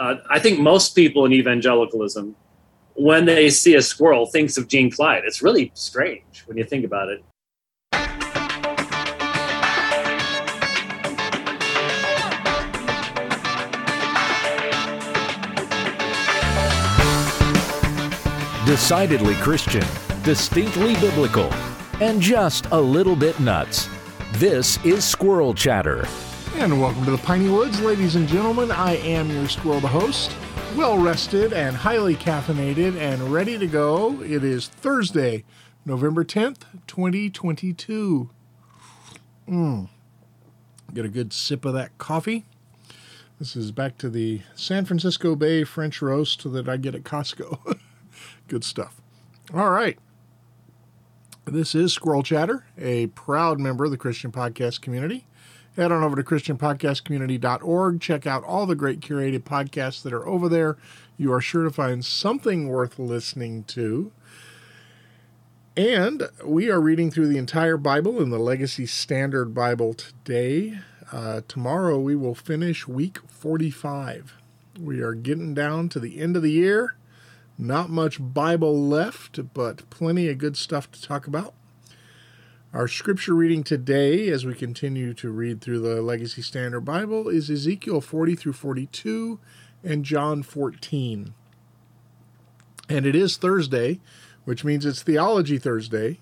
Uh, I think most people in evangelicalism, when they see a squirrel, thinks of Gene Clyde. It's really strange when you think about it. Decidedly Christian, distinctly biblical, and just a little bit nuts. This is Squirrel Chatter. And welcome to the Piney Woods, ladies and gentlemen. I am your squirrel, the host, well rested and highly caffeinated and ready to go. It is Thursday, November 10th, 2022. Mmm. Get a good sip of that coffee. This is back to the San Francisco Bay French roast that I get at Costco. good stuff. All right. This is Squirrel Chatter, a proud member of the Christian podcast community. Head on over to ChristianPodcastCommunity.org. Check out all the great curated podcasts that are over there. You are sure to find something worth listening to. And we are reading through the entire Bible in the Legacy Standard Bible today. Uh, tomorrow we will finish week 45. We are getting down to the end of the year. Not much Bible left, but plenty of good stuff to talk about. Our scripture reading today, as we continue to read through the Legacy Standard Bible, is Ezekiel 40 through 42 and John 14. And it is Thursday, which means it's Theology Thursday.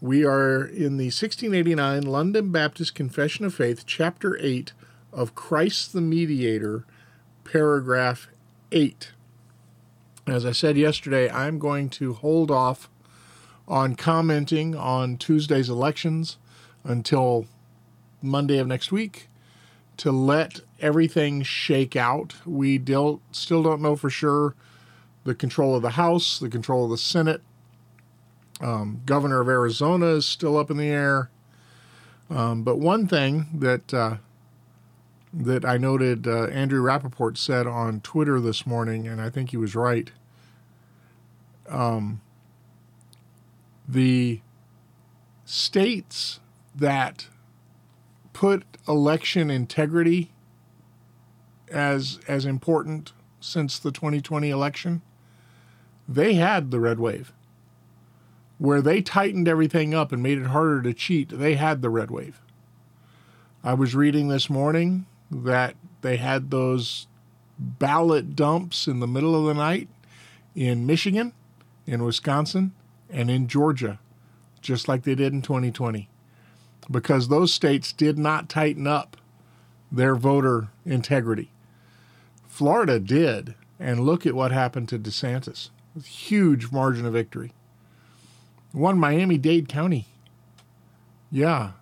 We are in the 1689 London Baptist Confession of Faith, Chapter 8 of Christ the Mediator, paragraph 8. As I said yesterday, I'm going to hold off on commenting on Tuesday's elections until Monday of next week to let everything shake out. We still don't know for sure the control of the House, the control of the Senate. Um, Governor of Arizona is still up in the air. Um, but one thing that uh, that I noted uh, Andrew Rappaport said on Twitter this morning, and I think he was right. Um, the states that put election integrity as as important since the 2020 election they had the red wave. Where they tightened everything up and made it harder to cheat they had the red wave. I was reading this morning that they had those ballot dumps in the middle of the night in michigan in wisconsin and in Georgia, just like they did in 2020, because those states did not tighten up their voter integrity. Florida did, and look at what happened to DeSantis. Huge margin of victory. Won Miami Dade County. Yeah,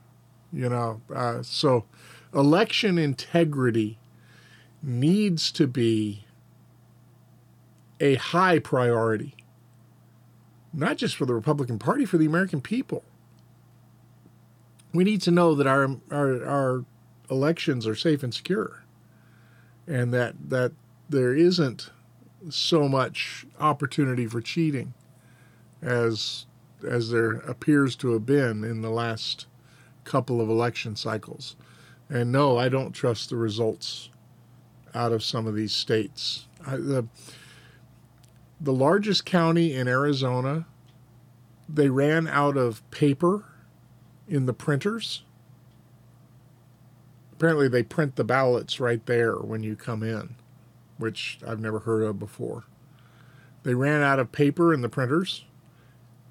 you know, uh, so election integrity needs to be a high priority not just for the Republican Party, for the American people. We need to know that our our, our elections are safe and secure, and that that there isn't so much opportunity for cheating as as there appears to have been in the last couple of election cycles. And no, I don't trust the results out of some of these states. I, the the largest county in Arizona, they ran out of paper in the printers. Apparently, they print the ballots right there when you come in, which I've never heard of before. They ran out of paper in the printers,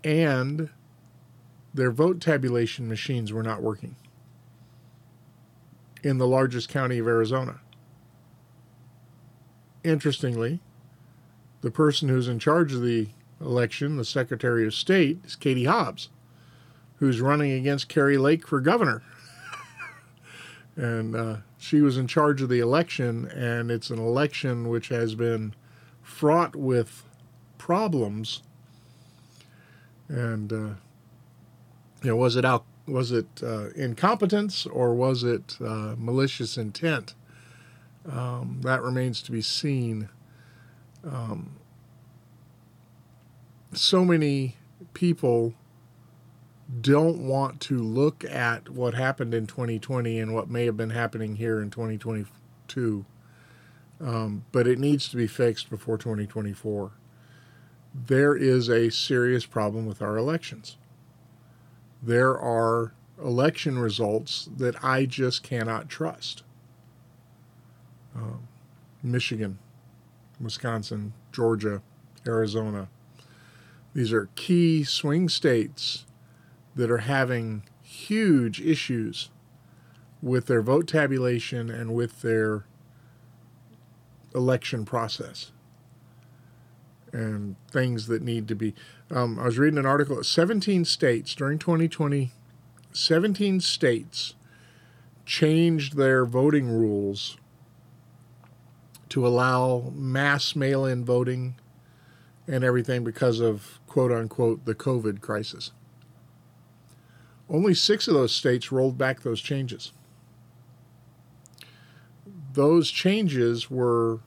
and their vote tabulation machines were not working in the largest county of Arizona. Interestingly, the person who's in charge of the election, the Secretary of State, is Katie Hobbs, who's running against Kari Lake for governor. and uh, she was in charge of the election, and it's an election which has been fraught with problems. And uh, you know, was it out? Was it uh, incompetence or was it uh, malicious intent? Um, that remains to be seen. Um, so many people don't want to look at what happened in 2020 and what may have been happening here in 2022 um, but it needs to be fixed before 2024. There is a serious problem with our elections. There are election results that I just cannot trust. Um, Michigan, Wisconsin, Georgia, Arizona. These are key swing states that are having huge issues with their vote tabulation and with their election process and things that need to be. Um, I was reading an article 17 states during 2020, 17 states changed their voting rules to allow mass mail in voting and everything because of quote unquote the COVID crisis. Only six of those states rolled back those changes. Those changes were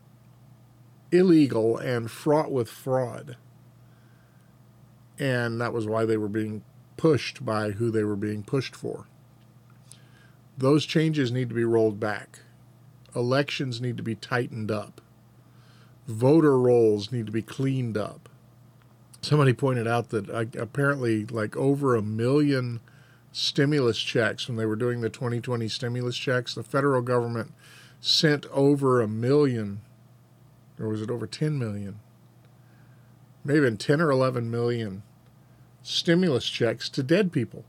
illegal and fraught with fraud. And that was why they were being pushed by who they were being pushed for. Those changes need to be rolled back. Elections need to be tightened up. Voter rolls need to be cleaned up. Somebody pointed out that apparently, like over a million stimulus checks when they were doing the 2020 stimulus checks, the federal government sent over a million or was it over 10 million? Maybe 10 or 11 million stimulus checks to dead people.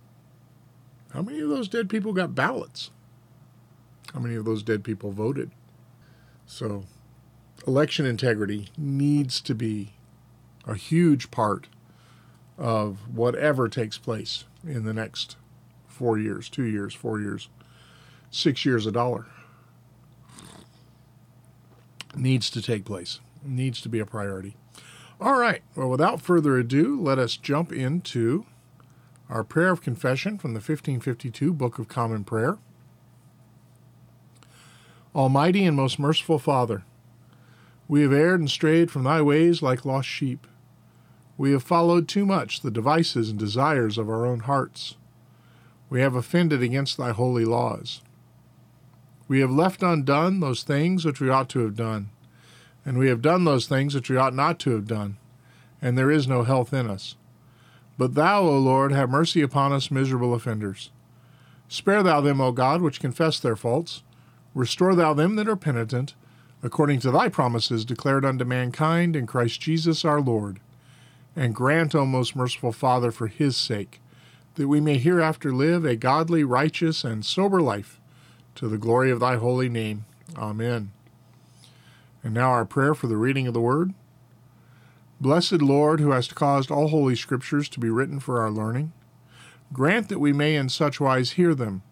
How many of those dead people got ballots? How many of those dead people voted? So, election integrity needs to be a huge part of whatever takes place in the next four years, two years, four years, six years, a dollar needs to take place, needs to be a priority. All right, well, without further ado, let us jump into our prayer of confession from the 1552 Book of Common Prayer. Almighty and most merciful Father, we have erred and strayed from thy ways like lost sheep. We have followed too much the devices and desires of our own hearts. We have offended against thy holy laws. We have left undone those things which we ought to have done, and we have done those things which we ought not to have done, and there is no health in us. But thou, O Lord, have mercy upon us miserable offenders. Spare thou them, O God, which confess their faults. Restore thou them that are penitent, according to thy promises declared unto mankind in Christ Jesus our Lord. And grant, O most merciful Father, for his sake, that we may hereafter live a godly, righteous, and sober life to the glory of thy holy name. Amen. And now our prayer for the reading of the word. Blessed Lord, who hast caused all holy scriptures to be written for our learning, grant that we may in such wise hear them,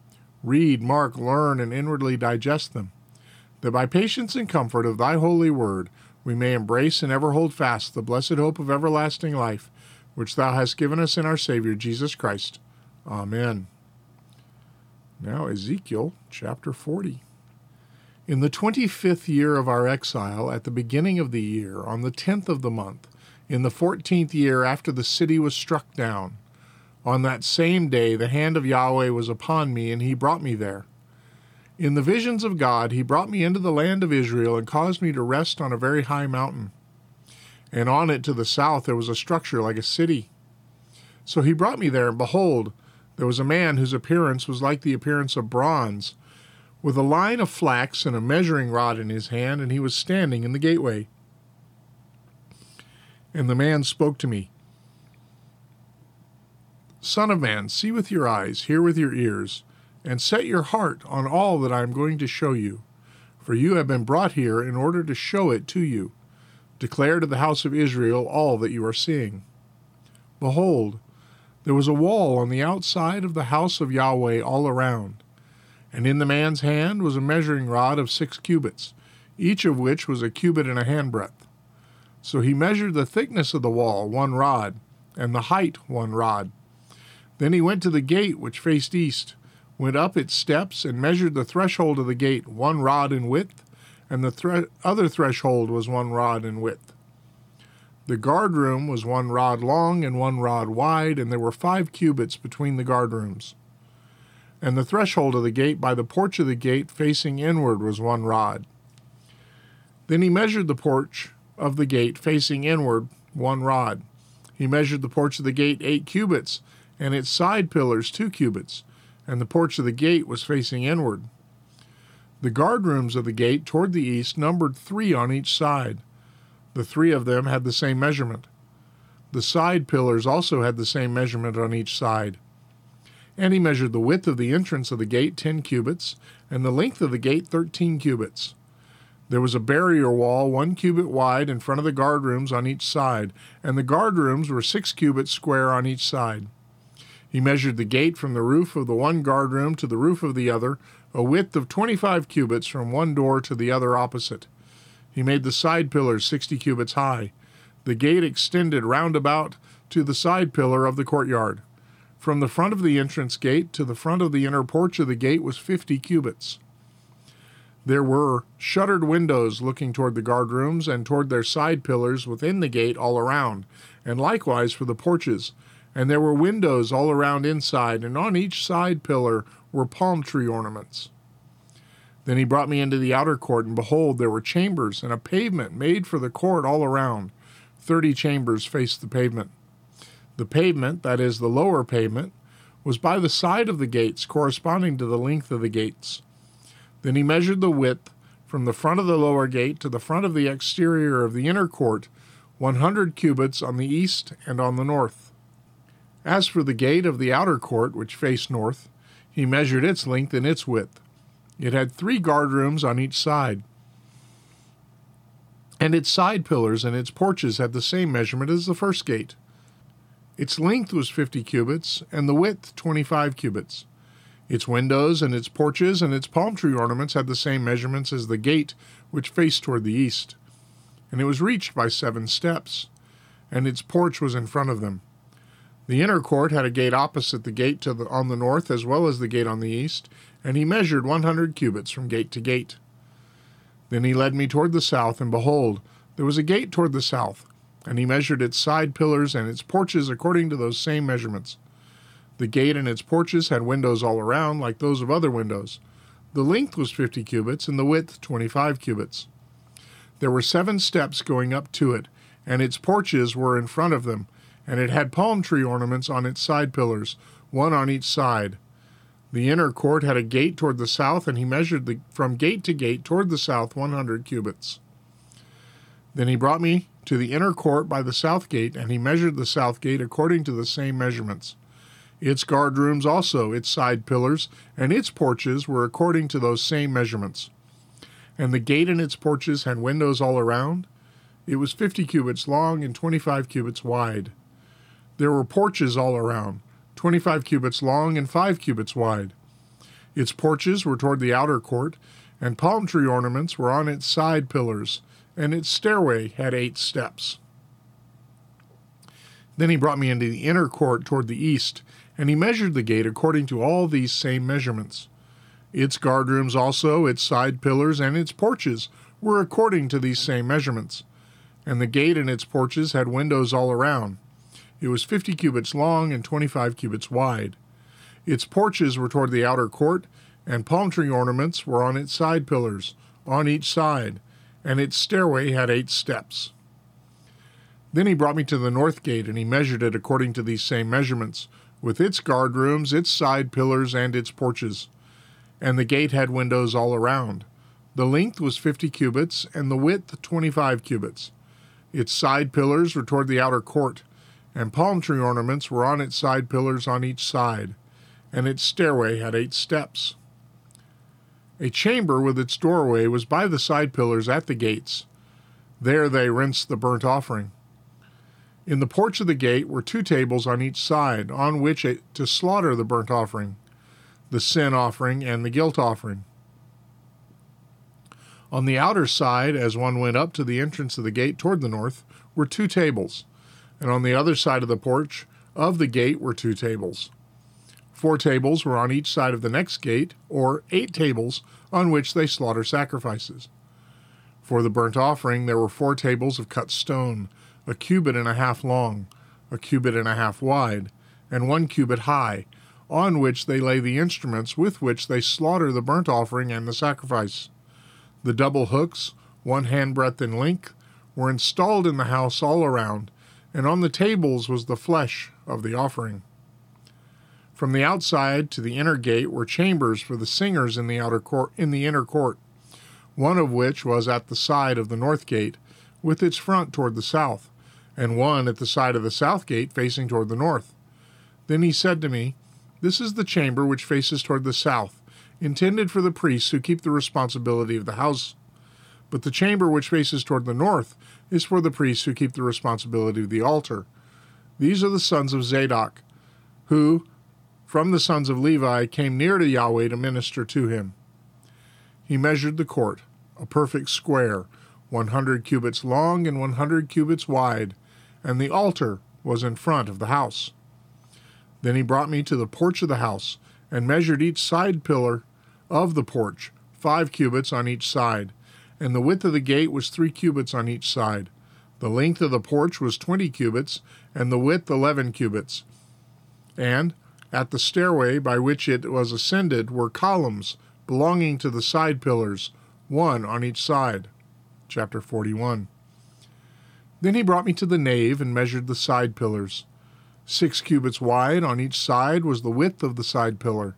read, mark, learn, and inwardly digest them, that by patience and comfort of thy holy word we may embrace and ever hold fast the blessed hope of everlasting life, which thou hast given us in our Savior Jesus Christ. Amen. Now, Ezekiel chapter 40. In the 25th year of our exile, at the beginning of the year, on the 10th of the month, in the 14th year after the city was struck down, on that same day the hand of Yahweh was upon me, and he brought me there. In the visions of God, he brought me into the land of Israel and caused me to rest on a very high mountain. And on it to the south there was a structure like a city. So he brought me there, and behold, there was a man whose appearance was like the appearance of bronze, with a line of flax and a measuring rod in his hand, and he was standing in the gateway. And the man spoke to me Son of man, see with your eyes, hear with your ears, and set your heart on all that I am going to show you. For you have been brought here in order to show it to you. Declare to the house of Israel all that you are seeing. Behold, there was a wall on the outside of the house of Yahweh all around, and in the man's hand was a measuring rod of six cubits, each of which was a cubit and a handbreadth. So he measured the thickness of the wall, one rod, and the height, one rod. Then he went to the gate which faced east, went up its steps, and measured the threshold of the gate, one rod in width, and the thre- other threshold was one rod in width. The guard room was one rod long and one rod wide, and there were five cubits between the guard rooms. And the threshold of the gate by the porch of the gate facing inward was one rod. Then he measured the porch of the gate facing inward one rod. He measured the porch of the gate eight cubits, and its side pillars two cubits, and the porch of the gate was facing inward. The guard rooms of the gate toward the east numbered three on each side. The three of them had the same measurement. The side pillars also had the same measurement on each side. And he measured the width of the entrance of the gate ten cubits, and the length of the gate thirteen cubits. There was a barrier wall one cubit wide in front of the guard rooms on each side, and the guard rooms were six cubits square on each side. He measured the gate from the roof of the one guard room to the roof of the other, a width of twenty five cubits from one door to the other opposite. He made the side pillars sixty cubits high. The gate extended round about to the side pillar of the courtyard. From the front of the entrance gate to the front of the inner porch of the gate was fifty cubits. There were shuttered windows looking toward the guard rooms and toward their side pillars within the gate all around, and likewise for the porches. And there were windows all around inside, and on each side pillar were palm tree ornaments. Then he brought me into the outer court, and behold, there were chambers and a pavement made for the court all around. Thirty chambers faced the pavement. The pavement, that is, the lower pavement, was by the side of the gates, corresponding to the length of the gates. Then he measured the width from the front of the lower gate to the front of the exterior of the inner court, 100 cubits on the east and on the north. As for the gate of the outer court, which faced north, he measured its length and its width. It had three guard rooms on each side and its side pillars and its porches had the same measurement as the first gate. Its length was fifty cubits, and the width twenty five cubits. Its windows and its porches and its palm tree ornaments had the same measurements as the gate which faced toward the east. And it was reached by seven steps, and its porch was in front of them. The inner court had a gate opposite the gate the, on the north as well as the gate on the east, and he measured one hundred cubits from gate to gate. Then he led me toward the south, and behold, there was a gate toward the south, and he measured its side pillars and its porches according to those same measurements. The gate and its porches had windows all around, like those of other windows. The length was fifty cubits, and the width twenty five cubits. There were seven steps going up to it, and its porches were in front of them, and it had palm tree ornaments on its side pillars, one on each side. The inner court had a gate toward the south, and he measured the, from gate to gate toward the south 100 cubits. Then he brought me to the inner court by the south gate, and he measured the south gate according to the same measurements. Its guard rooms also, its side pillars, and its porches were according to those same measurements. And the gate and its porches had windows all around. It was fifty cubits long and twenty five cubits wide. There were porches all around 25 cubits long and 5 cubits wide. Its porches were toward the outer court, and palm tree ornaments were on its side pillars, and its stairway had eight steps. Then he brought me into the inner court toward the east, and he measured the gate according to all these same measurements. Its guard rooms also, its side pillars, and its porches were according to these same measurements. And the gate and its porches had windows all around. It was fifty cubits long and twenty five cubits wide. Its porches were toward the outer court, and palm tree ornaments were on its side pillars, on each side, and its stairway had eight steps. Then he brought me to the north gate, and he measured it according to these same measurements, with its guard rooms, its side pillars, and its porches. And the gate had windows all around. The length was fifty cubits, and the width twenty five cubits. Its side pillars were toward the outer court, and palm tree ornaments were on its side pillars on each side, and its stairway had eight steps. A chamber with its doorway was by the side pillars at the gates. There they rinsed the burnt offering. In the porch of the gate were two tables on each side, on which to slaughter the burnt offering, the sin offering, and the guilt offering. On the outer side, as one went up to the entrance of the gate toward the north, were two tables and on the other side of the porch of the gate were two tables. Four tables were on each side of the next gate, or eight tables on which they slaughter sacrifices. For the burnt offering there were four tables of cut stone, a cubit and a half long, a cubit and a half wide, and one cubit high, on which they lay the instruments with which they slaughter the burnt offering and the sacrifice. The double hooks, one handbreadth in length, were installed in the house all around, and on the tables was the flesh of the offering. From the outside to the inner gate were chambers for the singers in the outer court in the inner court, one of which was at the side of the north gate, with its front toward the south, and one at the side of the south gate facing toward the north. Then he said to me, This is the chamber which faces toward the south, intended for the priests who keep the responsibility of the house. But the chamber which faces toward the north is for the priests who keep the responsibility of the altar. These are the sons of Zadok, who, from the sons of Levi, came near to Yahweh to minister to him. He measured the court, a perfect square, 100 cubits long and 100 cubits wide, and the altar was in front of the house. Then he brought me to the porch of the house, and measured each side pillar of the porch, five cubits on each side, and the width of the gate was three cubits on each side. The length of the porch was twenty cubits, and the width eleven cubits. And at the stairway by which it was ascended were columns belonging to the side pillars, one on each side. Chapter 41. Then he brought me to the nave and measured the side pillars. Six cubits wide on each side was the width of the side pillar.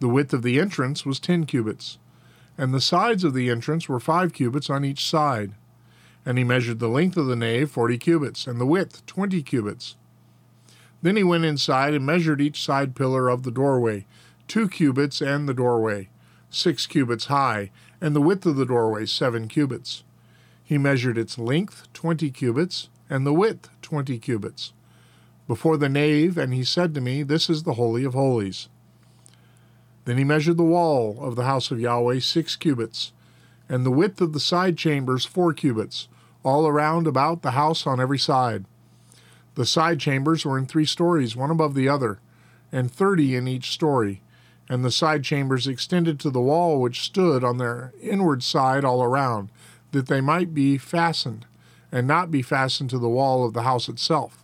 The width of the entrance was ten cubits, and the sides of the entrance were five cubits on each side. And he measured the length of the nave forty cubits, and the width twenty cubits. Then he went inside and measured each side pillar of the doorway, two cubits and the doorway, six cubits high, and the width of the doorway seven cubits. He measured its length twenty cubits, and the width twenty cubits, before the nave, and he said to me, This is the Holy of Holies. Then he measured the wall of the house of Yahweh six cubits, and the width of the side chambers four cubits, all around about the house on every side. The side chambers were in three stories, one above the other, and thirty in each story, and the side chambers extended to the wall which stood on their inward side all around, that they might be fastened, and not be fastened to the wall of the house itself.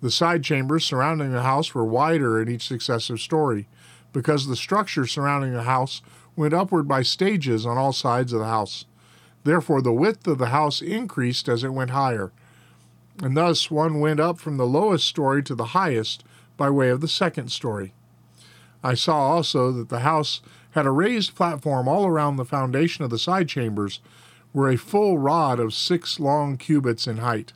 The side chambers surrounding the house were wider in each successive story, because the structure surrounding the house went upward by stages on all sides of the house. Therefore, the width of the house increased as it went higher, and thus one went up from the lowest story to the highest by way of the second story. I saw also that the house had a raised platform all around the foundation of the side chambers, were a full rod of six long cubits in height.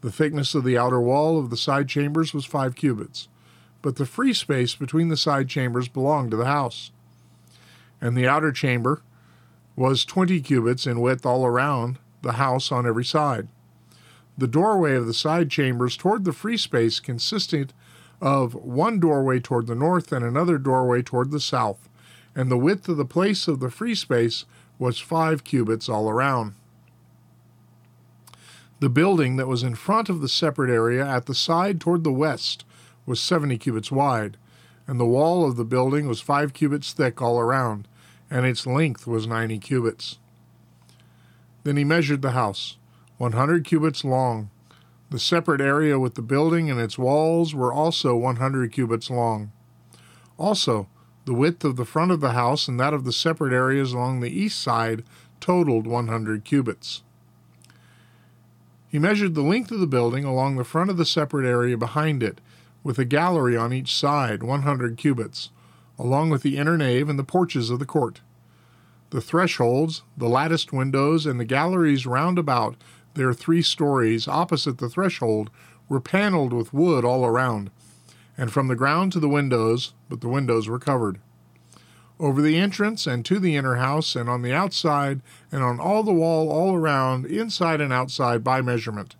The thickness of the outer wall of the side chambers was five cubits, but the free space between the side chambers belonged to the house. And the outer chamber was twenty cubits in width all around the house on every side. The doorway of the side chambers toward the free space consisted of one doorway toward the north and another doorway toward the south, and the width of the place of the free space was five cubits all around. The building that was in front of the separate area at the side toward the west was seventy cubits wide, and the wall of the building was five cubits thick all around, and its length was ninety cubits. Then he measured the house, one hundred cubits long. The separate area with the building and its walls were also one hundred cubits long. Also, the width of the front of the house and that of the separate areas along the east side totaled 100 cubits. He measured the length of the building along the front of the separate area behind it, with a gallery on each side, 100 cubits, along with the inner nave and the porches of the court. The thresholds, the latticed windows, and the galleries round about their three stories opposite the threshold were paneled with wood all around and from the ground to the windows, but the windows were covered. Over the entrance and to the inner house, and on the outside, and on all the wall all around, inside and outside, by measurement.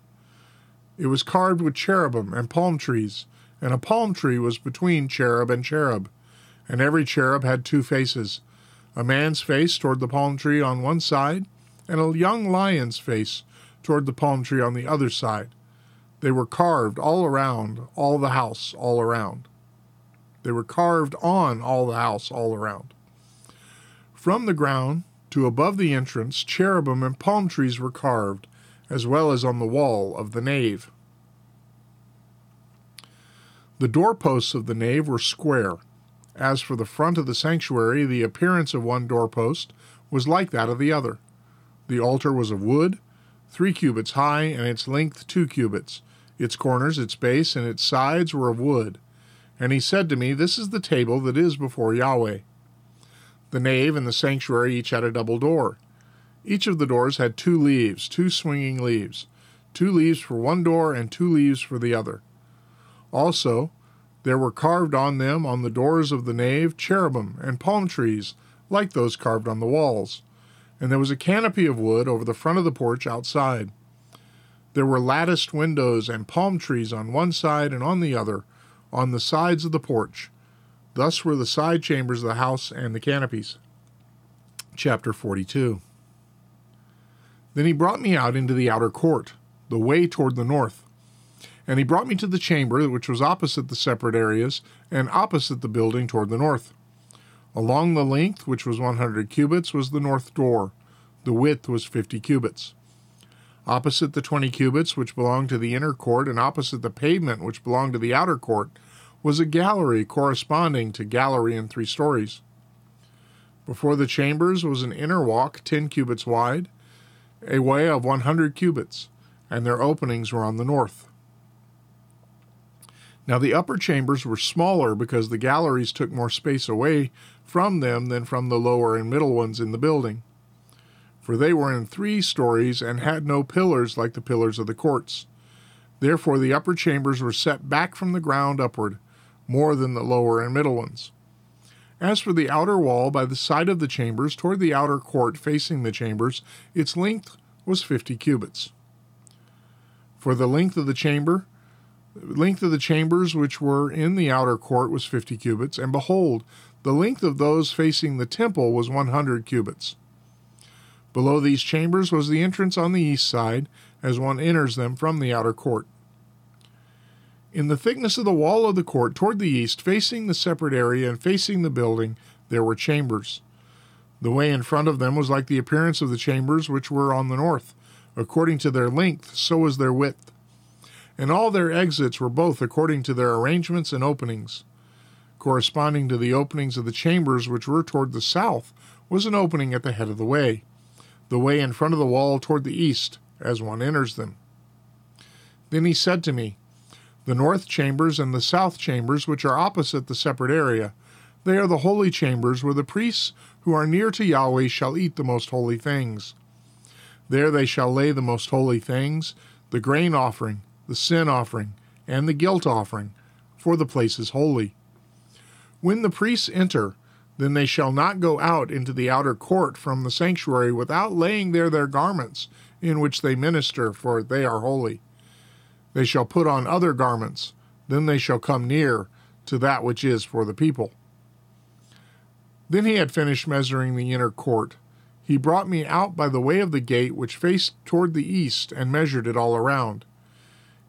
It was carved with cherubim and palm trees, and a palm tree was between cherub and cherub, and every cherub had two faces a man's face toward the palm tree on one side, and a young lion's face toward the palm tree on the other side. They were carved all around all the house, all around. They were carved on all the house, all around. From the ground to above the entrance, cherubim and palm trees were carved, as well as on the wall of the nave. The doorposts of the nave were square. As for the front of the sanctuary, the appearance of one doorpost was like that of the other. The altar was of wood, three cubits high, and its length two cubits. Its corners, its base, and its sides were of wood. And he said to me, This is the table that is before Yahweh. The nave and the sanctuary each had a double door. Each of the doors had two leaves, two swinging leaves, two leaves for one door and two leaves for the other. Also, there were carved on them on the doors of the nave cherubim and palm trees, like those carved on the walls. And there was a canopy of wood over the front of the porch outside. There were latticed windows and palm trees on one side and on the other, on the sides of the porch. Thus were the side chambers of the house and the canopies. Chapter 42 Then he brought me out into the outer court, the way toward the north. And he brought me to the chamber which was opposite the separate areas, and opposite the building toward the north. Along the length, which was 100 cubits, was the north door. The width was 50 cubits. Opposite the 20 cubits, which belonged to the inner court, and opposite the pavement, which belonged to the outer court, was a gallery corresponding to gallery in three stories. Before the chambers was an inner walk, 10 cubits wide, a way of 100 cubits, and their openings were on the north. Now the upper chambers were smaller because the galleries took more space away from them than from the lower and middle ones in the building. For they were in three stories and had no pillars like the pillars of the courts. Therefore the upper chambers were set back from the ground upward, more than the lower and middle ones. As for the outer wall by the side of the chambers toward the outer court facing the chambers, its length was fifty cubits. For the length of the chamber, length of the chambers which were in the outer court was fifty cubits, and behold, the length of those facing the temple was one hundred cubits. Below these chambers was the entrance on the east side, as one enters them from the outer court. In the thickness of the wall of the court toward the east, facing the separate area and facing the building, there were chambers. The way in front of them was like the appearance of the chambers which were on the north. According to their length, so was their width and all their exits were both according to their arrangements and openings. Corresponding to the openings of the chambers which were toward the south was an opening at the head of the way, the way in front of the wall toward the east, as one enters them. Then he said to me, The north chambers and the south chambers, which are opposite the separate area, they are the holy chambers where the priests who are near to Yahweh shall eat the most holy things. There they shall lay the most holy things, the grain offering, the sin offering, and the guilt offering, for the place is holy. When the priests enter, then they shall not go out into the outer court from the sanctuary without laying there their garments in which they minister, for they are holy. They shall put on other garments, then they shall come near to that which is for the people. Then he had finished measuring the inner court. He brought me out by the way of the gate which faced toward the east, and measured it all around.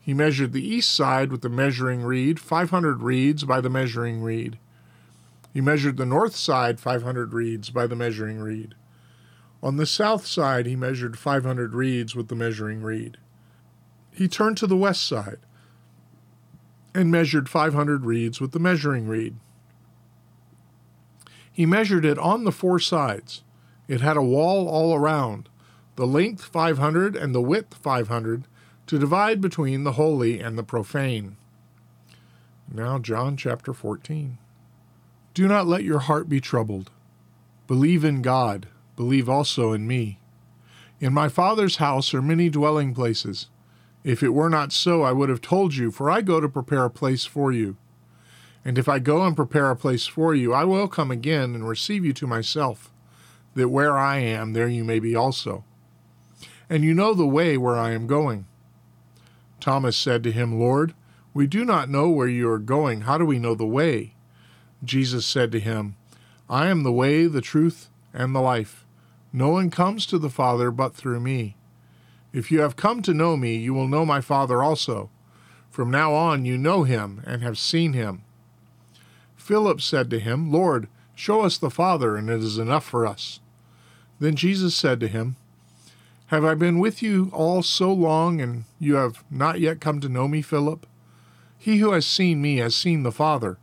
He measured the east side with the measuring reed, 500 reeds by the measuring reed. He measured the north side, 500 reeds by the measuring reed. On the south side, he measured 500 reeds with the measuring reed. He turned to the west side and measured 500 reeds with the measuring reed. He measured it on the four sides. It had a wall all around, the length 500 and the width 500 to divide between the holy and the profane. Now, John chapter 14. Do not let your heart be troubled. Believe in God, believe also in me. In my Father's house are many dwelling places. If it were not so, I would have told you, for I go to prepare a place for you. And if I go and prepare a place for you, I will come again and receive you to myself, that where I am, there you may be also. And you know the way where I am going. Thomas said to him, Lord, we do not know where you are going. How do we know the way? Jesus said to him, I am the way, the truth, and the life. No one comes to the Father but through me. If you have come to know me, you will know my Father also. From now on you know him and have seen him. Philip said to him, Lord, show us the Father, and it is enough for us. Then Jesus said to him, have I been with you all so long, and you have not yet come to know me, Philip? He who has seen me has seen the Father.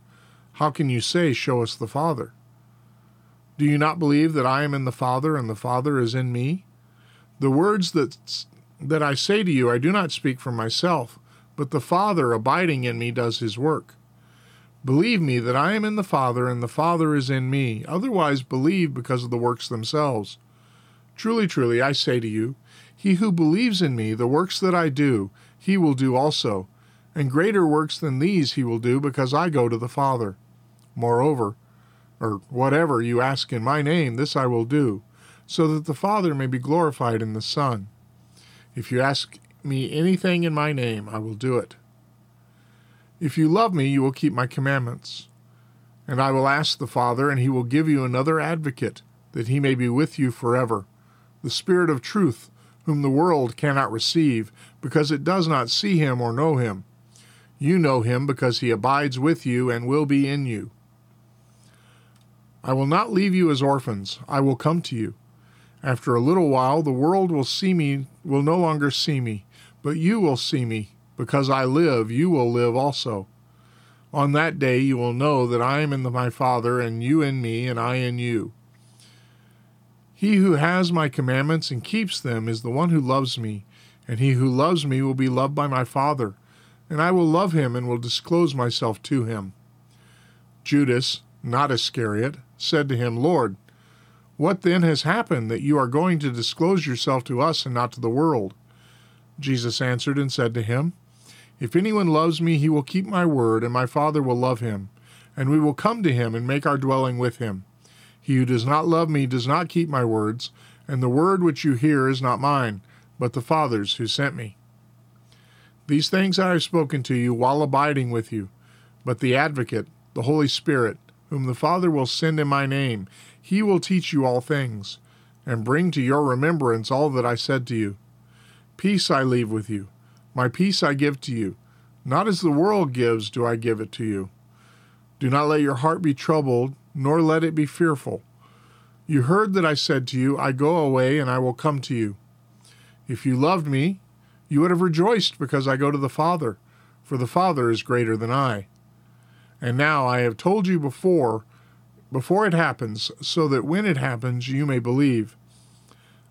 How can you say, Show us the Father? Do you not believe that I am in the Father, and the Father is in me? The words that, that I say to you, I do not speak from myself, but the Father abiding in me does his work. Believe me that I am in the Father, and the Father is in me. Otherwise, believe because of the works themselves. Truly, truly, I say to you, he who believes in me, the works that I do, he will do also, and greater works than these he will do, because I go to the Father. Moreover, or whatever you ask in my name, this I will do, so that the Father may be glorified in the Son. If you ask me anything in my name, I will do it. If you love me, you will keep my commandments. And I will ask the Father, and he will give you another advocate, that he may be with you forever, the Spirit of truth, whom the world cannot receive, because it does not see him or know him. You know him because he abides with you and will be in you. I will not leave you as orphans, I will come to you. After a little while, the world will see me, will no longer see me, but you will see me. Because I live, you will live also. On that day you will know that I am in my Father, and you in me, and I in you. He who has my commandments and keeps them is the one who loves me, and he who loves me will be loved by my Father, and I will love him and will disclose myself to him. Judas, not Iscariot, said to him, Lord, what then has happened that you are going to disclose yourself to us and not to the world? Jesus answered and said to him, If anyone loves me, he will keep my word, and my Father will love him, and we will come to him and make our dwelling with him. He who does not love me does not keep my words, and the word which you hear is not mine, but the Father's who sent me. These things I have spoken to you while abiding with you, but the Advocate, the Holy Spirit, whom the Father will send in my name, he will teach you all things, and bring to your remembrance all that I said to you. Peace I leave with you, my peace I give to you. Not as the world gives do I give it to you. Do not let your heart be troubled, nor let it be fearful. You heard that I said to you, I go away and I will come to you. If you loved me, you would have rejoiced because I go to the Father, for the Father is greater than I. And now I have told you before, before it happens, so that when it happens you may believe.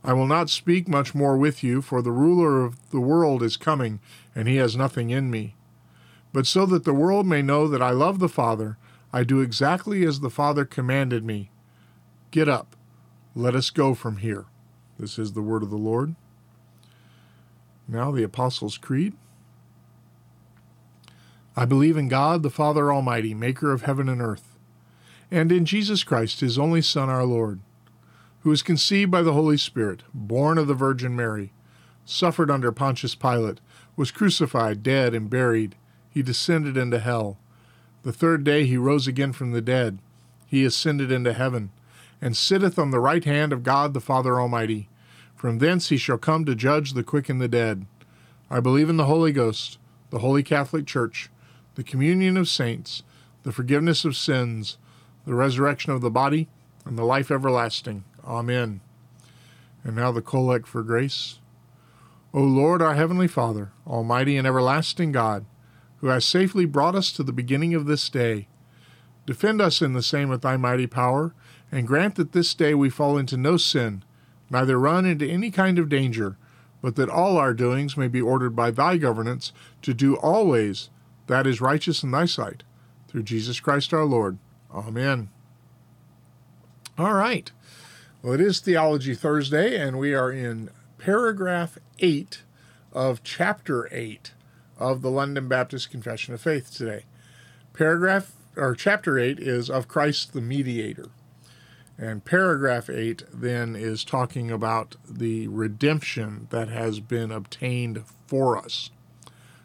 I will not speak much more with you, for the ruler of the world is coming, and he has nothing in me. But so that the world may know that I love the Father, I do exactly as the Father commanded me. Get up, let us go from here. This is the word of the Lord. Now, the Apostles' Creed. I believe in God, the Father Almighty, maker of heaven and earth, and in Jesus Christ, his only Son, our Lord who was conceived by the Holy Spirit, born of the Virgin Mary, suffered under Pontius Pilate, was crucified, dead, and buried. He descended into hell. The third day he rose again from the dead. He ascended into heaven, and sitteth on the right hand of God the Father Almighty. From thence he shall come to judge the quick and the dead. I believe in the Holy Ghost, the Holy Catholic Church, the communion of saints, the forgiveness of sins, the resurrection of the body, and the life everlasting. Amen. And now the collect for grace. O Lord, our heavenly Father, almighty and everlasting God, who hast safely brought us to the beginning of this day, defend us in the same with thy mighty power, and grant that this day we fall into no sin, neither run into any kind of danger, but that all our doings may be ordered by thy governance to do always that is righteous in thy sight. Through Jesus Christ our Lord. Amen. All right. Well, it is Theology Thursday, and we are in paragraph 8 of chapter 8 of the London Baptist Confession of Faith today. Paragraph or chapter 8 is of Christ the mediator. And paragraph 8 then is talking about the redemption that has been obtained for us.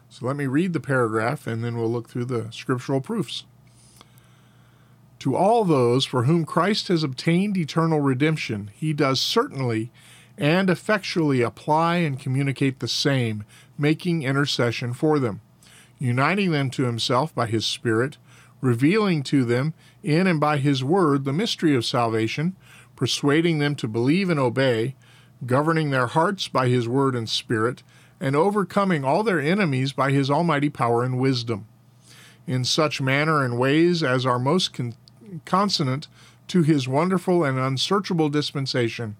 So let me read the paragraph and then we'll look through the scriptural proofs. To all those for whom Christ has obtained eternal redemption, he does certainly and effectually apply and communicate the same, making intercession for them, uniting them to himself by his Spirit, revealing to them in and by his word the mystery of salvation, persuading them to believe and obey, governing their hearts by his word and spirit, and overcoming all their enemies by his almighty power and wisdom. In such manner and ways as are most con- consonant to his wonderful and unsearchable dispensation,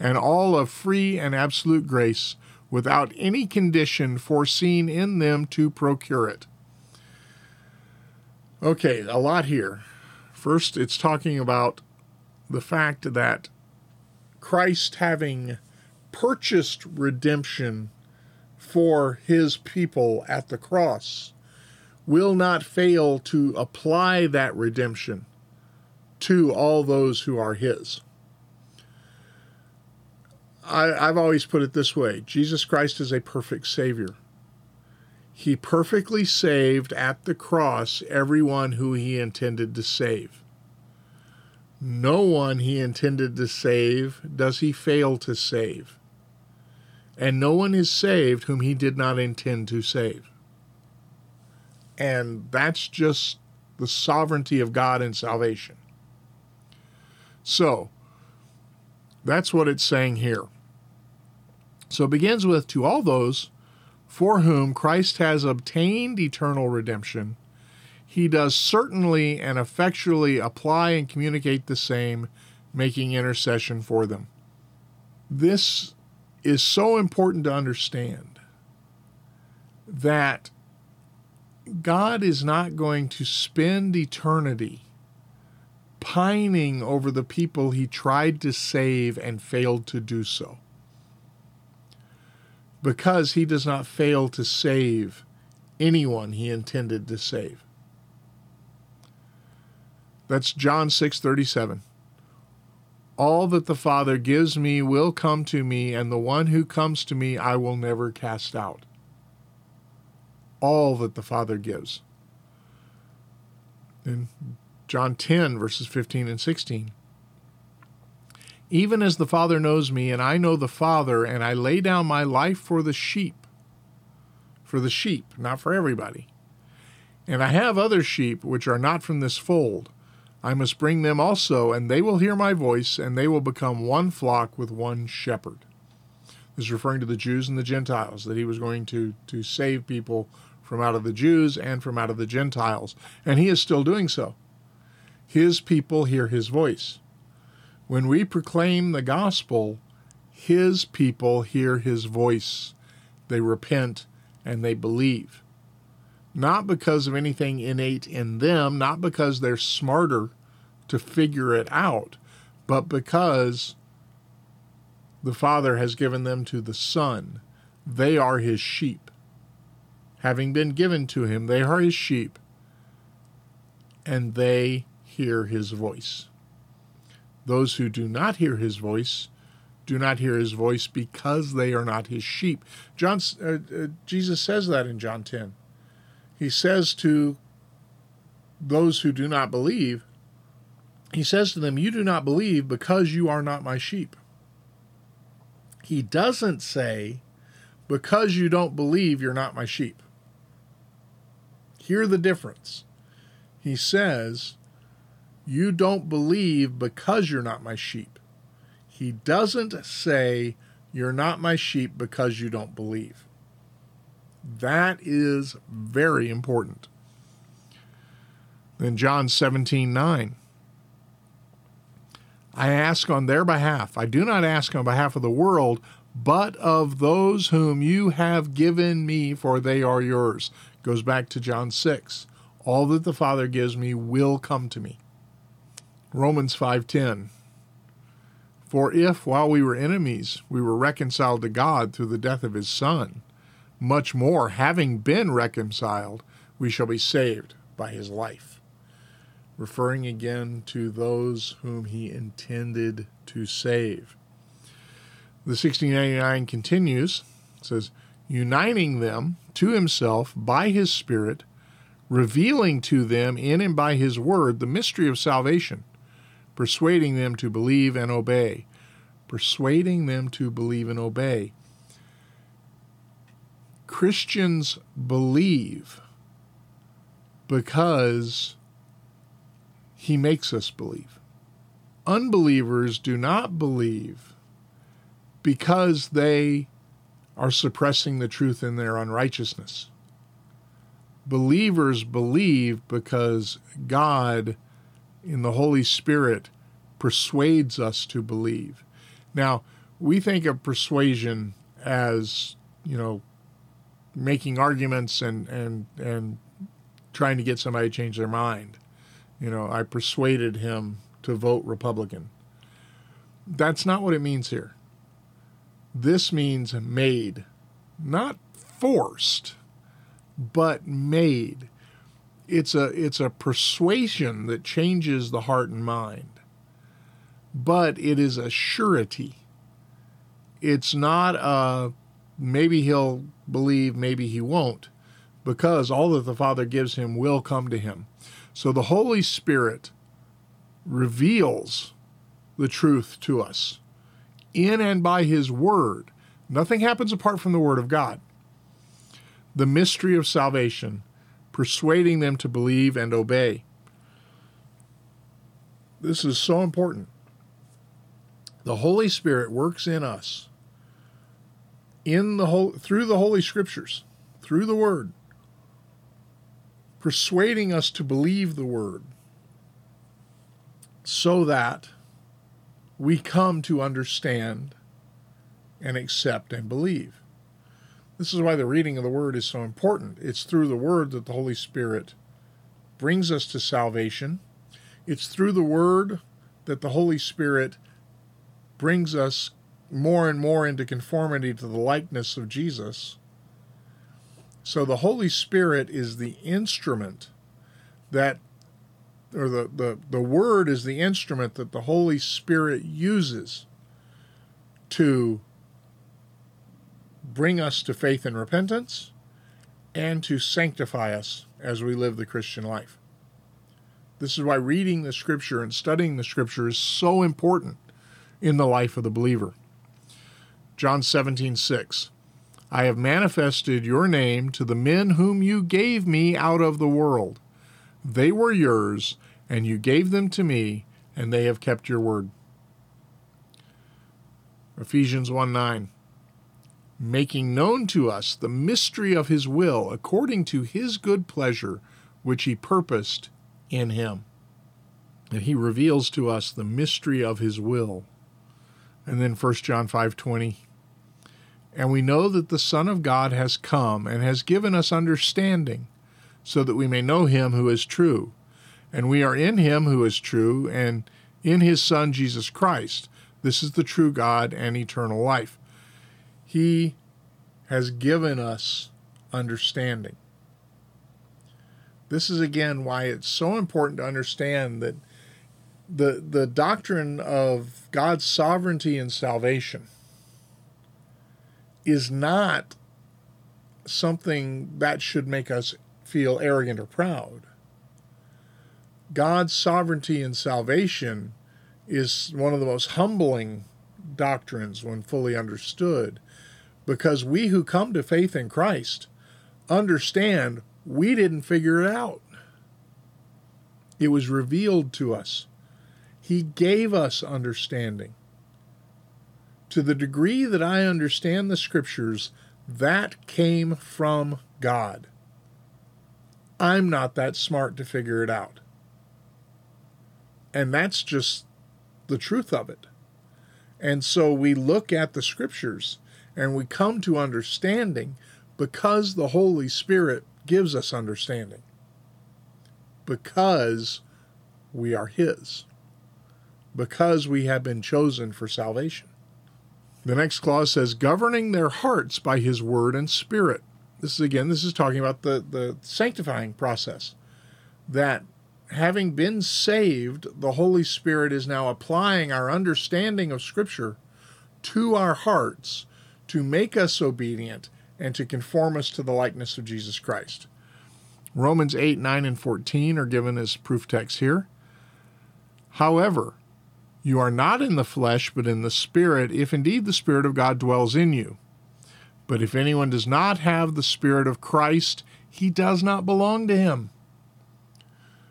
and all of free and absolute grace without any condition foreseen in them to procure it. Okay, a lot here. First, it's talking about the fact that Christ having purchased redemption for his people at the cross will not fail to apply that redemption to all those who are his. I, have always put it this way Jesus Christ is a perfect Savior. He perfectly saved at the cross everyone who he intended to save. No one he intended to save does he fail to save. And no one is saved whom he did not intend to save. And that's just the sovereignty of God in salvation. So, that's what it's saying here. So it begins with to all those for whom Christ has obtained eternal redemption, he does certainly and effectually apply and communicate the same, making intercession for them. This is so important to understand that God is not going to spend eternity pining over the people he tried to save and failed to do so because he does not fail to save anyone he intended to save. That's John 6:37. All that the Father gives me will come to me, and the one who comes to me I will never cast out. All that the Father gives. In John 10, verses 15 and 16 even as the Father knows me, and I know the Father, and I lay down my life for the sheep. For the sheep, not for everybody. And I have other sheep which are not from this fold. I must bring them also, and they will hear my voice, and they will become one flock with one shepherd. This is referring to the Jews and the Gentiles, that he was going to, to save people from out of the Jews and from out of the Gentiles. And he is still doing so. His people hear his voice. When we proclaim the gospel, his people hear his voice. They repent and they believe. Not because of anything innate in them, not because they're smarter to figure it out, but because the Father has given them to the Son. They are his sheep. Having been given to him, they are his sheep, and they hear his voice. Those who do not hear his voice do not hear his voice because they are not his sheep. John, uh, uh, Jesus says that in John 10. He says to those who do not believe, he says to them, You do not believe because you are not my sheep. He doesn't say, Because you don't believe, you're not my sheep. Hear the difference. He says, you don't believe because you're not my sheep. He doesn't say, You're not my sheep because you don't believe. That is very important. Then John 17 9. I ask on their behalf. I do not ask on behalf of the world, but of those whom you have given me, for they are yours. Goes back to John 6. All that the Father gives me will come to me. Romans 5:10 For if while we were enemies we were reconciled to God through the death of his son much more having been reconciled we shall be saved by his life. Referring again to those whom he intended to save. The 1699 continues says uniting them to himself by his spirit revealing to them in and by his word the mystery of salvation persuading them to believe and obey. Persuading them to believe and obey. Christians believe because he makes us believe. Unbelievers do not believe because they are suppressing the truth in their unrighteousness. Believers believe because God in the Holy Spirit persuades us to believe. Now, we think of persuasion as, you know, making arguments and, and, and trying to get somebody to change their mind. You know, I persuaded him to vote Republican. That's not what it means here. This means made, not forced, but made. It's a it's a persuasion that changes the heart and mind. But it is a surety. It's not a maybe he'll believe, maybe he won't, because all that the Father gives him will come to him. So the Holy Spirit reveals the truth to us in and by his word. Nothing happens apart from the word of God. The mystery of salvation, persuading them to believe and obey. This is so important. The Holy Spirit works in us in the whole through the holy scriptures, through the word, persuading us to believe the word so that we come to understand and accept and believe. This is why the reading of the Word is so important. It's through the Word that the Holy Spirit brings us to salvation. It's through the Word that the Holy Spirit brings us more and more into conformity to the likeness of Jesus. So the Holy Spirit is the instrument that or the, the, the word is the instrument that the Holy Spirit uses to bring us to faith and repentance and to sanctify us as we live the Christian life. This is why reading the scripture and studying the scripture is so important in the life of the believer. John 17, 6. I have manifested your name to the men whom you gave me out of the world. They were yours, and you gave them to me, and they have kept your word. Ephesians 1 9. Making known to us the mystery of his will according to his good pleasure, which he purposed in him. And he reveals to us the mystery of his will. And then 1 John 5:20 And we know that the Son of God has come and has given us understanding so that we may know him who is true. And we are in him who is true and in his Son, Jesus Christ. This is the true God and eternal life. He has given us understanding. This is again why it's so important to understand that the, the doctrine of God's sovereignty and salvation is not something that should make us feel arrogant or proud. God's sovereignty and salvation is one of the most humbling doctrines when fully understood because we who come to faith in Christ understand we didn't figure it out. It was revealed to us. He gave us understanding. To the degree that I understand the scriptures, that came from God. I'm not that smart to figure it out. And that's just the truth of it. And so we look at the scriptures and we come to understanding because the Holy Spirit gives us understanding. Because we are His. Because we have been chosen for salvation. The next clause says, governing their hearts by His word and spirit this is again, this is talking about the, the sanctifying process. That having been saved, the Holy Spirit is now applying our understanding of Scripture to our hearts to make us obedient and to conform us to the likeness of Jesus Christ. Romans 8, 9, and 14 are given as proof texts here. However, you are not in the flesh, but in the Spirit, if indeed the Spirit of God dwells in you. But if anyone does not have the Spirit of Christ, he does not belong to him.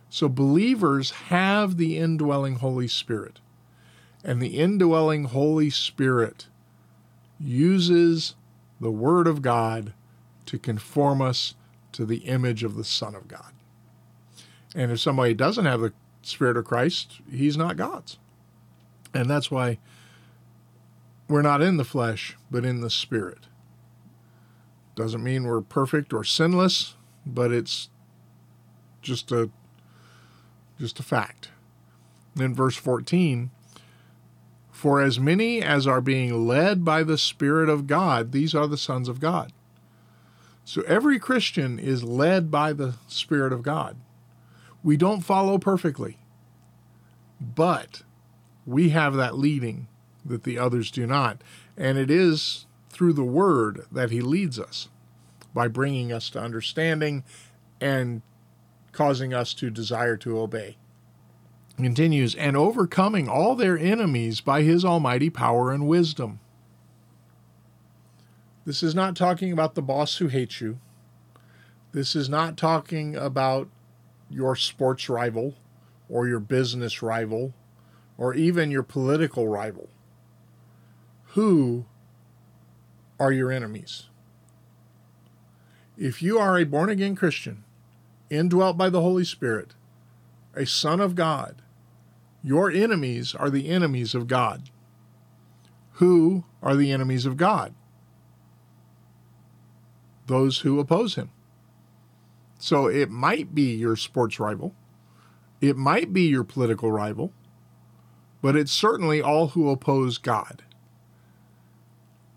So believers have the indwelling Holy Spirit. And the indwelling Holy Spirit uses the Word of God to conform us to the image of the Son of God. And if somebody doesn't have the Spirit of Christ, he's not God's. And that's why we're not in the flesh, but in the spirit. Doesn't mean we're perfect or sinless, but it's just a just a fact. In verse 14, for as many as are being led by the Spirit of God, these are the sons of God. So every Christian is led by the Spirit of God. We don't follow perfectly, but we have that leading that the others do not. And it is through the Word that He leads us by bringing us to understanding and causing us to desire to obey continues, and overcoming all their enemies by his almighty power and wisdom. This is not talking about the boss who hates you. This is not talking about your sports rival or your business rival or even your political rival. Who are your enemies? If you are a born again Christian, indwelt by the Holy Spirit, a son of God, your enemies are the enemies of God. Who are the enemies of God? Those who oppose him. So it might be your sports rival, it might be your political rival, but it's certainly all who oppose God.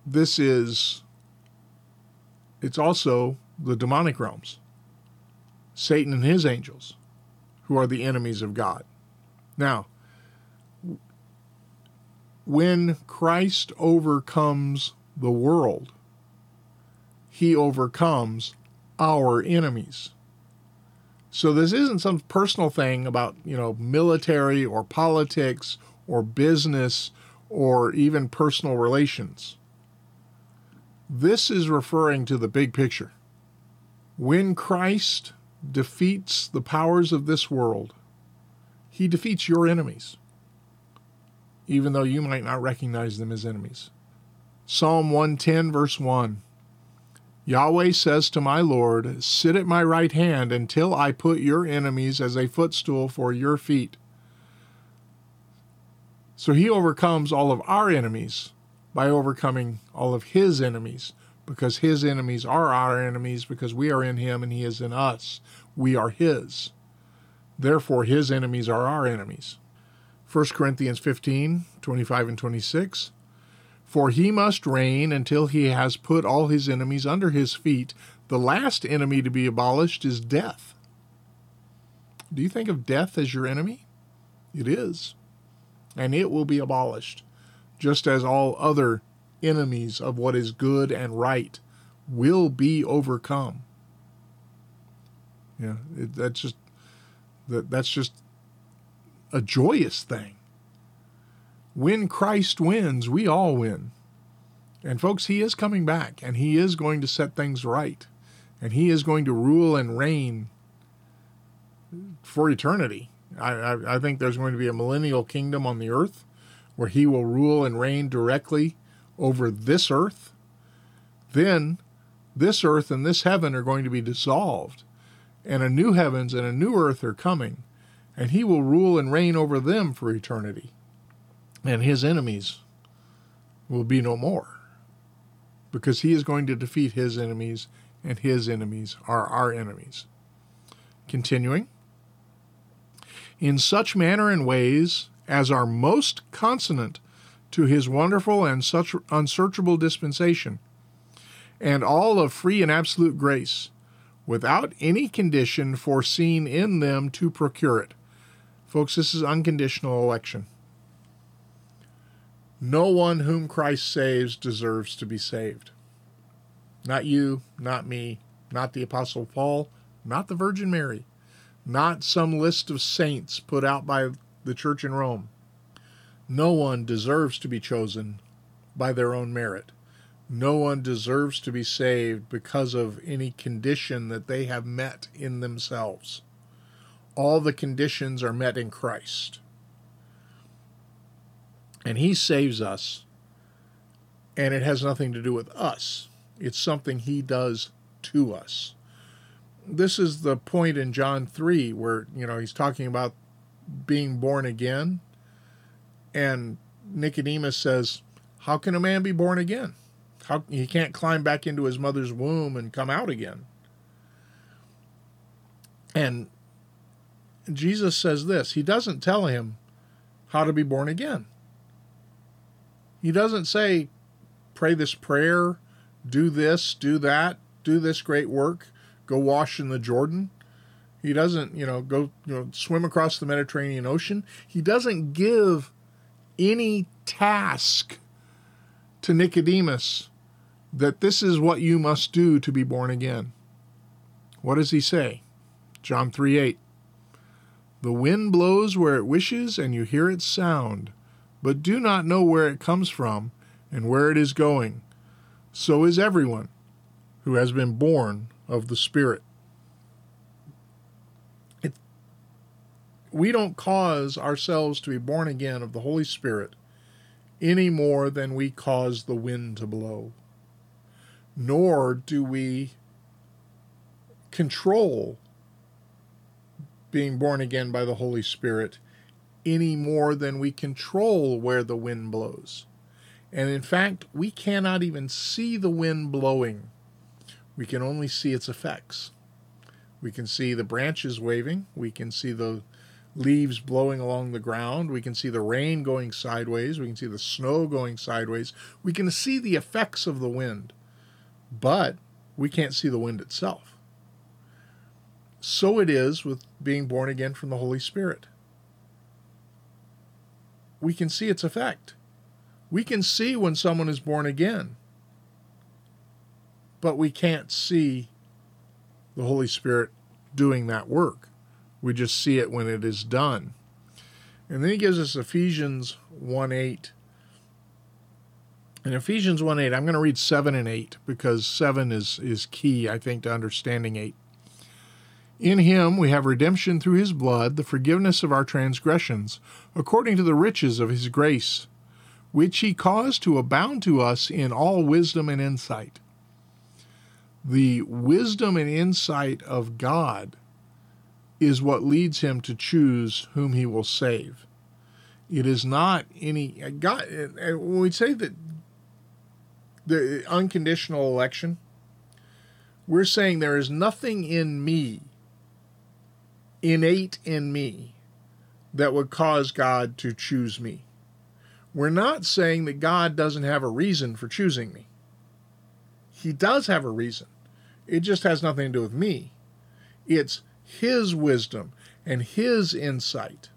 This is, it's also the demonic realms, Satan and his angels, who are the enemies of God. Now, when Christ overcomes the world, he overcomes our enemies. So this isn't some personal thing about, you know, military or politics or business or even personal relations. This is referring to the big picture. When Christ defeats the powers of this world, he defeats your enemies even though you might not recognize them as enemies. Psalm 110, verse 1 Yahweh says to my Lord, Sit at my right hand until I put your enemies as a footstool for your feet. So he overcomes all of our enemies by overcoming all of his enemies, because his enemies are our enemies, because we are in him and he is in us. We are his. Therefore, his enemies are our enemies. 1 Corinthians 15, 25 and 26. For he must reign until he has put all his enemies under his feet. The last enemy to be abolished is death. Do you think of death as your enemy? It is. And it will be abolished, just as all other enemies of what is good and right will be overcome. Yeah, it, that's just that that's just a joyous thing. When Christ wins, we all win. And folks, He is coming back and He is going to set things right. And He is going to rule and reign for eternity. I, I, I think there's going to be a millennial kingdom on the earth where He will rule and reign directly over this earth. Then this earth and this heaven are going to be dissolved, and a new heavens and a new earth are coming and he will rule and reign over them for eternity. And his enemies will be no more, because he is going to defeat his enemies, and his enemies are our enemies. Continuing, in such manner and ways as are most consonant to his wonderful and such unsearchable dispensation, and all of free and absolute grace, without any condition foreseen in them to procure it Folks, this is unconditional election. No one whom Christ saves deserves to be saved. Not you, not me, not the Apostle Paul, not the Virgin Mary, not some list of saints put out by the church in Rome. No one deserves to be chosen by their own merit. No one deserves to be saved because of any condition that they have met in themselves all the conditions are met in Christ. And He saves us, and it has nothing to do with us. It's something He does to us. This is the point in John 3 where, you know, he's talking about being born again. And Nicodemus says, how can a man be born again? How he can't climb back into his mother's womb and come out again. And Jesus says this. He doesn't tell him how to be born again. He doesn't say, pray this prayer, do this, do that, do this great work, go wash in the Jordan. He doesn't, you know, go you know, swim across the Mediterranean Ocean. He doesn't give any task to Nicodemus that this is what you must do to be born again. What does he say? John 3 8. The wind blows where it wishes, and you hear its sound, but do not know where it comes from and where it is going. So is everyone who has been born of the Spirit. It, we don't cause ourselves to be born again of the Holy Spirit any more than we cause the wind to blow. Nor do we control being born again by the Holy Spirit any more than we control where the wind blows. And in fact, we cannot even see the wind blowing. We can only see its effects. We can see the branches waving. We can see the leaves blowing along the ground. We can see the rain going sideways. We can see the snow going sideways. We can see the effects of the wind, but we can't see the wind itself so it is with being born again from the Holy Spirit. We can see its effect. We can see when someone is born again, but we can't see the Holy Spirit doing that work. We just see it when it is done. And then he gives us Ephesians 1 8. In Ephesians 1 8, I'm going to read 7 and 8 because 7 is, is key, I think, to understanding 8. In him we have redemption through his blood, the forgiveness of our transgressions, according to the riches of his grace, which he caused to abound to us in all wisdom and insight. The wisdom and insight of God is what leads him to choose whom he will save. It is not any God. When we say that the unconditional election, we're saying there is nothing in me innate in me that would cause God to choose me. We're not saying that God doesn't have a reason for choosing me. He does have a reason. It just has nothing to do with me. It's His wisdom and His insight.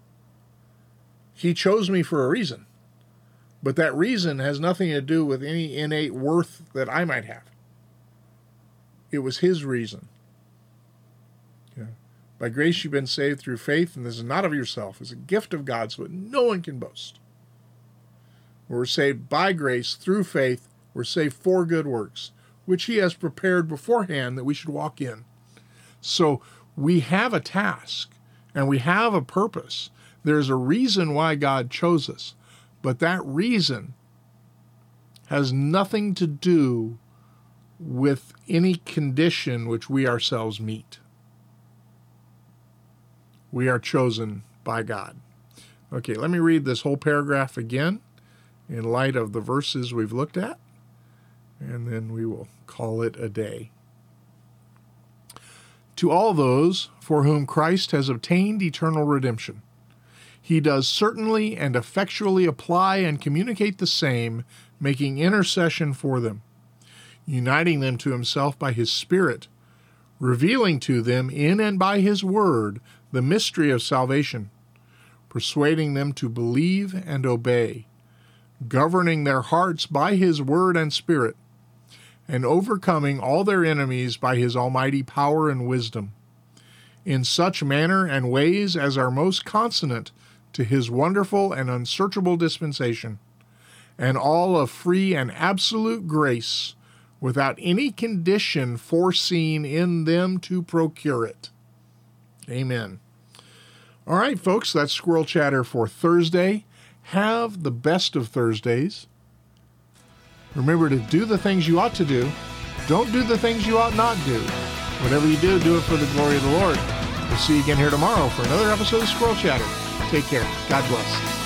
He chose me for a reason, but that reason has nothing to do with any innate worth that I might have. It was His reason. By grace you've been saved through faith, and this is not of yourself, it's a gift of God, so that no one can boast. We're saved by grace through faith, we're saved for good works, which He has prepared beforehand that we should walk in. So we have a task and we have a purpose. There's a reason why God chose us, but that reason has nothing to do with any condition which we ourselves meet we are chosen by God. Okay, let me read this whole paragraph again in light of the verses we've looked at, and then we will call it a day. To all those for whom Christ has obtained eternal redemption, he does certainly and effectually apply and communicate the same, making intercession for them, uniting them to himself by his Spirit, revealing to them in and by his word the mystery of salvation, persuading them to believe and obey, governing their hearts by his word and spirit, and overcoming all their enemies by his almighty power and wisdom, in such manner and ways as are most consonant to his wonderful and unsearchable dispensation, and all of free and absolute grace, without any condition foreseen in them to procure it. Amen. All right, folks, that's Squirrel Chatter for Thursday. Have the best of Thursdays. Remember to do the things you ought to do. Don't do the things you ought not do. Whatever you do, do it for the glory of the Lord. We'll see you again here tomorrow for another episode of Squirrel Chatter. Take care. God bless.